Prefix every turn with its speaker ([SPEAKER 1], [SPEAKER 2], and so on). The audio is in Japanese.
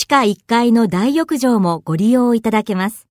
[SPEAKER 1] 地下1階の大浴場もご利用いただけます。